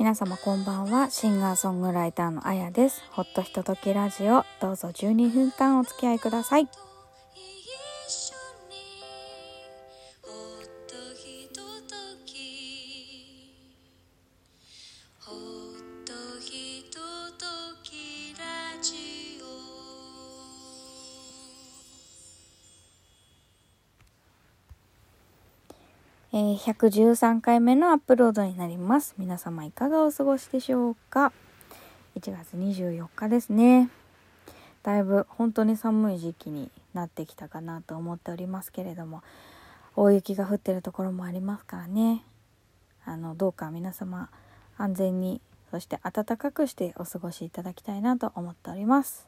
皆様こんばんは。シンガーソングライターのあやです。ほっとひとときラジオ。どうぞ12分間お付き合いください。えー113回目のアップロードになります。皆様いかがお過ごしでしょうか？1月24日ですね。だいぶ本当に寒い時期になってきたかなと思っておりますけれども大雪が降ってるところもありますからね。あのどうか皆様安全にそして暖かくしてお過ごしいただきたいなと思っております、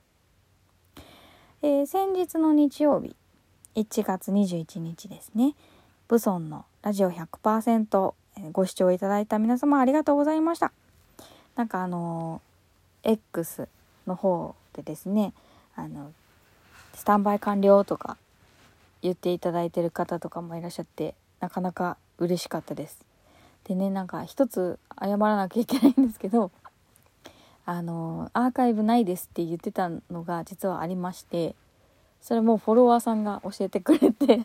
えー先日の日曜日1月21日ですね。ブソンのラジオ100%ご視聴いただいた皆様ありがとうございました。なんかあの X の方でですねあのスタンバイ完了とか言っていただいてる方とかもいらっしゃってなかなか嬉しかったです。でねなんか一つ謝らなきゃいけないんですけどあのアーカイブないですって言ってたのが実はありましてそれもフォロワーさんが教えてくれて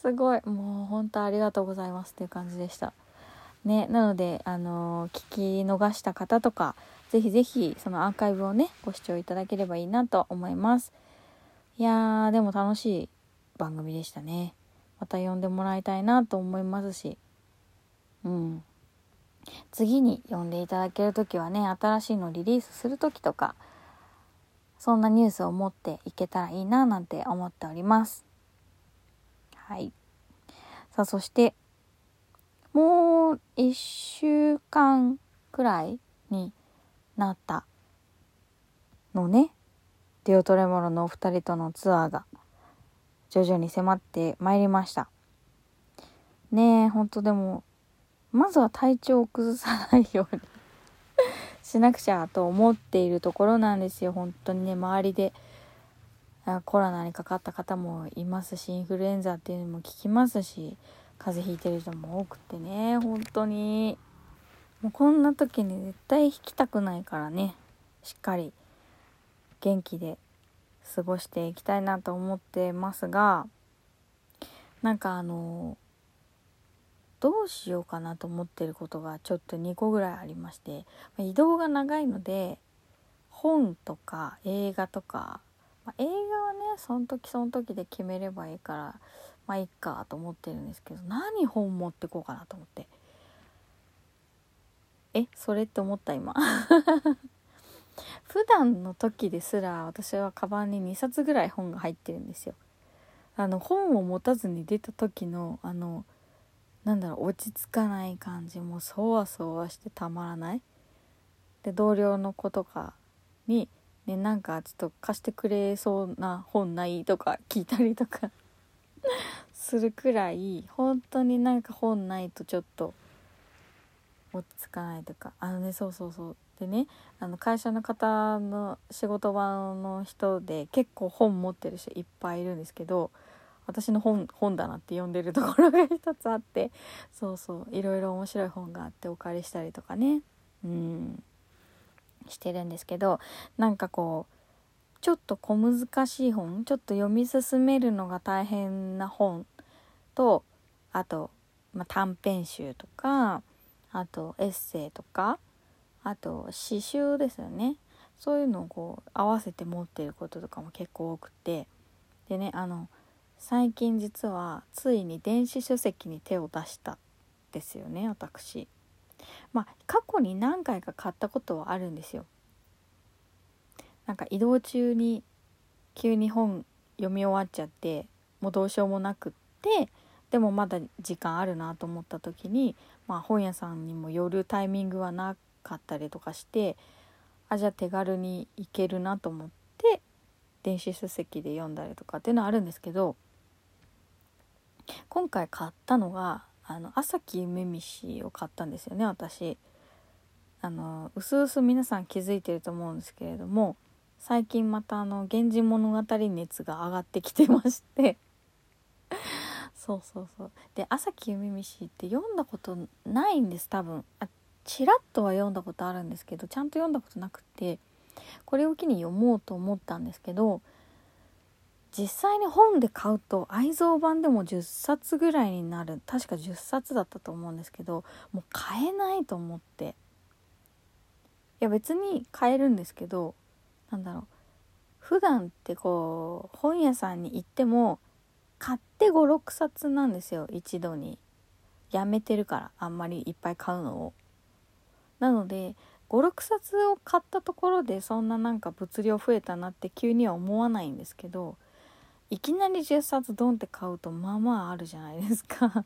すごい。もう本当ありがとうございますっていう感じでした。ねなのであの聞き逃した方とかぜひぜひそのアーカイブをねご視聴いただければいいなと思います。いやーでも楽しい番組でしたね。また呼んでもらいたいなと思いますし。うん。次に呼んでいただける時はね新しいのリリースする時とかそんなニュースを持っていけたらいいななんて思っております。はい。さあそしてもう1週間くらいになったのね。デオトレモロのお二人とのツアーが徐々に迫ってまいりました。ねえほんとでもまずは体調を崩さないようにしなくちゃと思っているところなんですよ。本当にね周りでコロナにかかった方もいますしインフルエンザっていうのも聞きますし風邪ひいてる人も多くてね本当に。もうこんな時に絶対引きたくないからねしっかり元気で過ごしていきたいなと思ってますがなんかあのどうしようかなと思ってることがちょっと2個ぐらいありまして移動が長いので本とか映画とか、まあ映画はねその時その時で決めればいいからまあいいかと思ってるんですけど何本持ってこうかなと思って。えそれって思った今？普段の時ですら私はカバンに2冊ぐらい本が入ってるんですよ。あの本を持たずに出た時のあのなんだろう落ち着かない感じもそわそわしてたまらない。で同僚の子とかに「ねなんかちょっと貸してくれそうな本ない?」とか聞いたりとか するくらい本当になんか本ないとちょっと落ち着かないとか。あのねそうそうそう。でねあの会社の方の仕事場の人で結構本持ってる人いっぱいいるんですけど私の本本棚って呼んでるところが一つあってそうそういろいろ面白い本があってお借りしたりとかね。うん。してるんですけどなんかこうちょっと小難しい本ちょっと読み進めるのが大変な本とあと、まあ、短編集とかあとエッセイとかあと詩集ですよね。そういうのをこう合わせて持ってることとかも結構多くて。でねあの最近実はついに電子書籍に手を出したですよね私。まあ過去に何回か買ったことはあるんですよ。なんか移動中に急に本読み終わっちゃってもうどうしようもなくってでもまだ時間あるなと思った時に、まあ、本屋さんにも寄るタイミングはなかったりとかしてあじゃあ手軽に行けるなと思って電子書籍で読んだりとかっていうのはあるんですけど今回買ったのがあの朝木梅飯を買ったんですよね私。あのうすうす皆さん気づいてると思うんですけれども最近またあの「源氏物語」熱が上がってきてまして。そうそうそう。で朝木梅飯って読んだことないんです多分。あちらっとは読んだことあるんですけどちゃんと読んだことなくてこれを機に読もうと思ったんですけど実際に本で買うと愛蔵版でも10冊ぐらいになる。確か10冊だったと思うんですけどもう買えないと思って。いや別に買えるんですけどなんだろう。普段ってこう本屋さんに行っても買って56冊なんですよ。一度に。やめてるからあんまりいっぱい買うのを。なので56冊を買ったところでそんななんか物量増えたなって急には思わないんですけどいきなり10冊ドンって買うとまあまああるじゃないですか。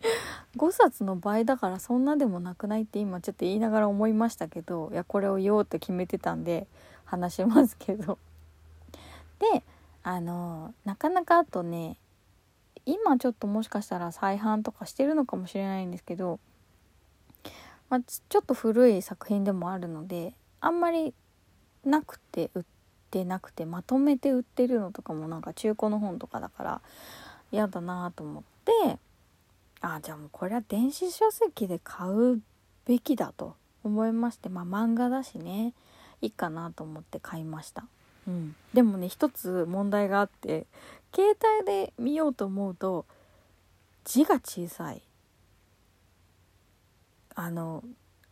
5冊の倍だからそんなでもなくないって今ちょっと言いながら思いましたけどいやこれを言おうと決めてたんで話しますけど。であのなかなかあとね今ちょっともしかしたら再販とかしてるのかもしれないんですけど、まあ、ちょっと古い作品でもあるのであんまりなくて売っててなくてまとめて売ってるのとかもなんか中古の本とかだから嫌だなと思ってあじゃあもうこれは電子書籍で買うべきだと思いましてまあ漫画だしねいいかなと思って買いました、うん、でもね一つ問題があって携帯で見ようと思うと字が小さい。あの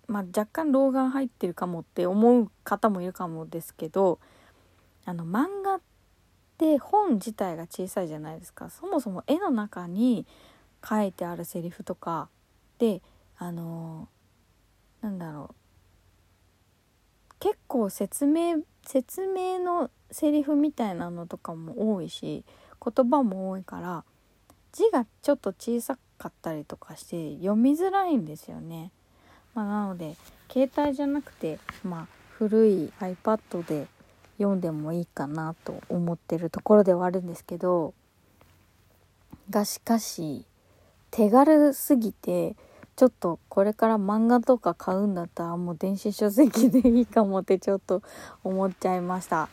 まあ、若干老眼入ってるかもって思う方もいるかもですけどあの漫画って本自体が小さいじゃないですかそもそも絵の中に書いてあるセリフとかであのなんだろう結構説明説明のセリフみたいなのとかも多いし言葉も多いから字がちょっと小さかったりとかして読みづらいんですよね。まあ、なので携帯じゃなくて、まあ、古い iPad で読んでもいいかなと思ってるところではあるんですけどがしかし手軽すぎてちょっとこれから漫画とか買うんだったらもう電子書籍でいいかもってちょっと思っちゃいました。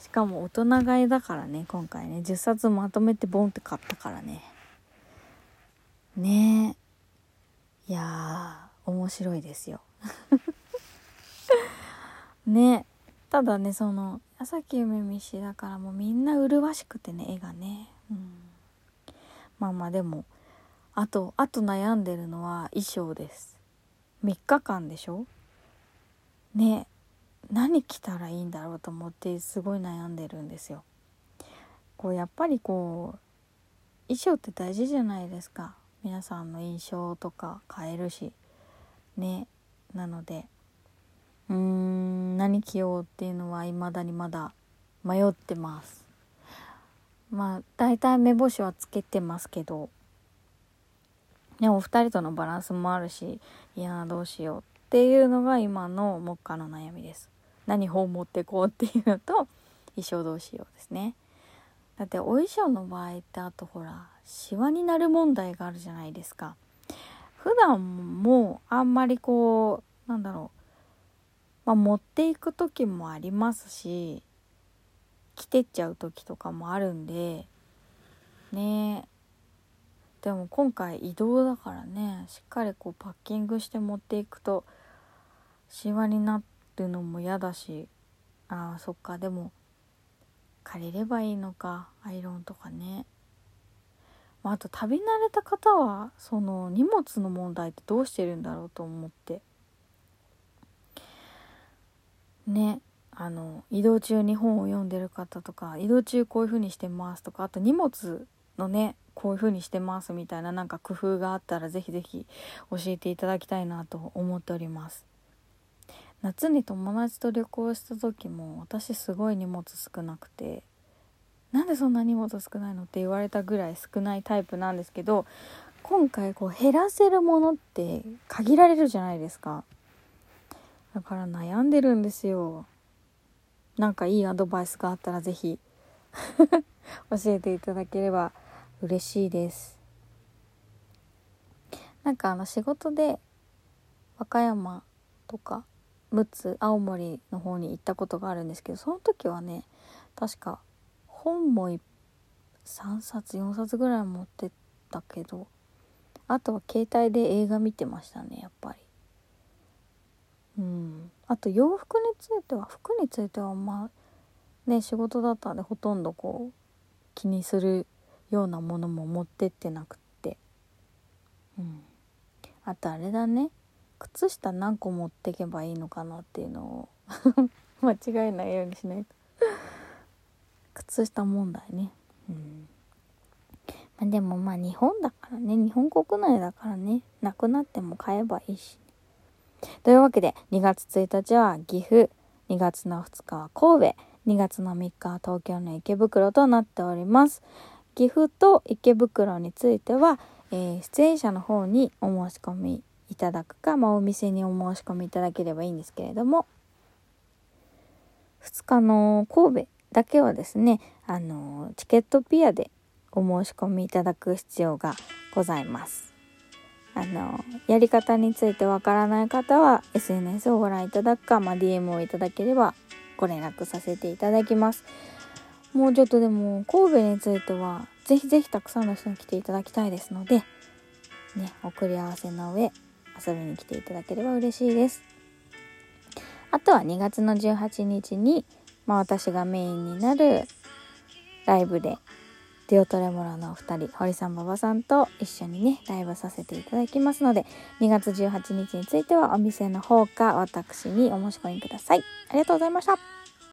しかも大人買いだからね今回ね。10冊まとめてボンって買ったからね。ね。えいやー面白いですよ。ね。ただねその朝木梅飯だからもうみんな麗しくてね絵がね、うん、まあまあでもあとあと悩んでるのは衣装です。3日間でしょ？ね。何着たらいいんだろうと思ってすごい悩んでるんですよ。こうやっぱりこう衣装って大事じゃないですか。皆さんの印象とか変えるし。ね。なのでうーん何着ようっていうのは未だにまだ迷ってます。まあ大体目星はつけてますけど。でも2人とのバランスもあるしいやどうしようっていうのが今の目下の悩みです。何本持ってこうっていうのと衣装どうしようですね。だってお衣装の場合ってあとほらシワになる問題があるじゃないですか。普段もあんまりこうなんだろうまあ、持っていく時もありますし着てっちゃう時とかもあるんでね。でも今回移動だからねしっかりこうパッキングして持っていくとシワになるのも嫌だしあーそっかでも借りればいいのかアイロンとかね、まあ、あと旅慣れた方はその荷物の問題ってどうしてるんだろうと思って。ねあの移動中に本を読んでる方とか移動中こういう風にしてますとかあと荷物のねこういう風にしてますみたいななんか工夫があったら是非是非教えていただきたいなと思っております。夏に友達と旅行した時も私すごい荷物少なくてなんでそんな荷物少ないのって言われたぐらい少ないタイプなんですけど今回こう減らせるものって限られるじゃないですか。だから悩んでるんですよ。なんかいいアドバイスがあったら是非 教えていただければ嬉しいです。なんかあの仕事で和歌山とか陸奥青森の方に行ったことがあるんですけどその時はね確か本も3冊4冊ぐらい持ってったけどあとは携帯で映画見てましたねやっぱり。うん。あと洋服については服についてはまあね仕事だったんでほとんどこう気にするようなものも持ってってなくって。うん。あとあれだね。靴下何個持ってけばいいのかなっていうのを 間違えないようにしないと。靴下問題ね。うん。まあ、でもまあ日本だからね。日本国内だからね。なくなっても買えばいいし、というわけで2月1日は岐阜2月の2日は神戸2月の3日は東京の池袋となっております岐阜と池袋については、えー、出演者の方にお申し込みいただくか、まあ、お店にお申し込みいただければいいんですけれども2日の神戸だけはですねあのチケットピアでお申し込みいただく必要がございます。あのやり方についてわからない方は SNS をご覧いただくか、まあ、DM をいただければご連絡させていただきます。もうちょっとでも神戸についてはぜひぜひたくさんの人に来ていただきたいですので、ね、送り合わせの上遊びに来ていただければ嬉しいです。あとは2月の18日に、まあ、私がメインになるライブでデオトレモラのお二人堀さん馬場さんと一緒にねライブさせていただきますので2月18日についてはお店の方か私にお申し込みください。ありがとうございました。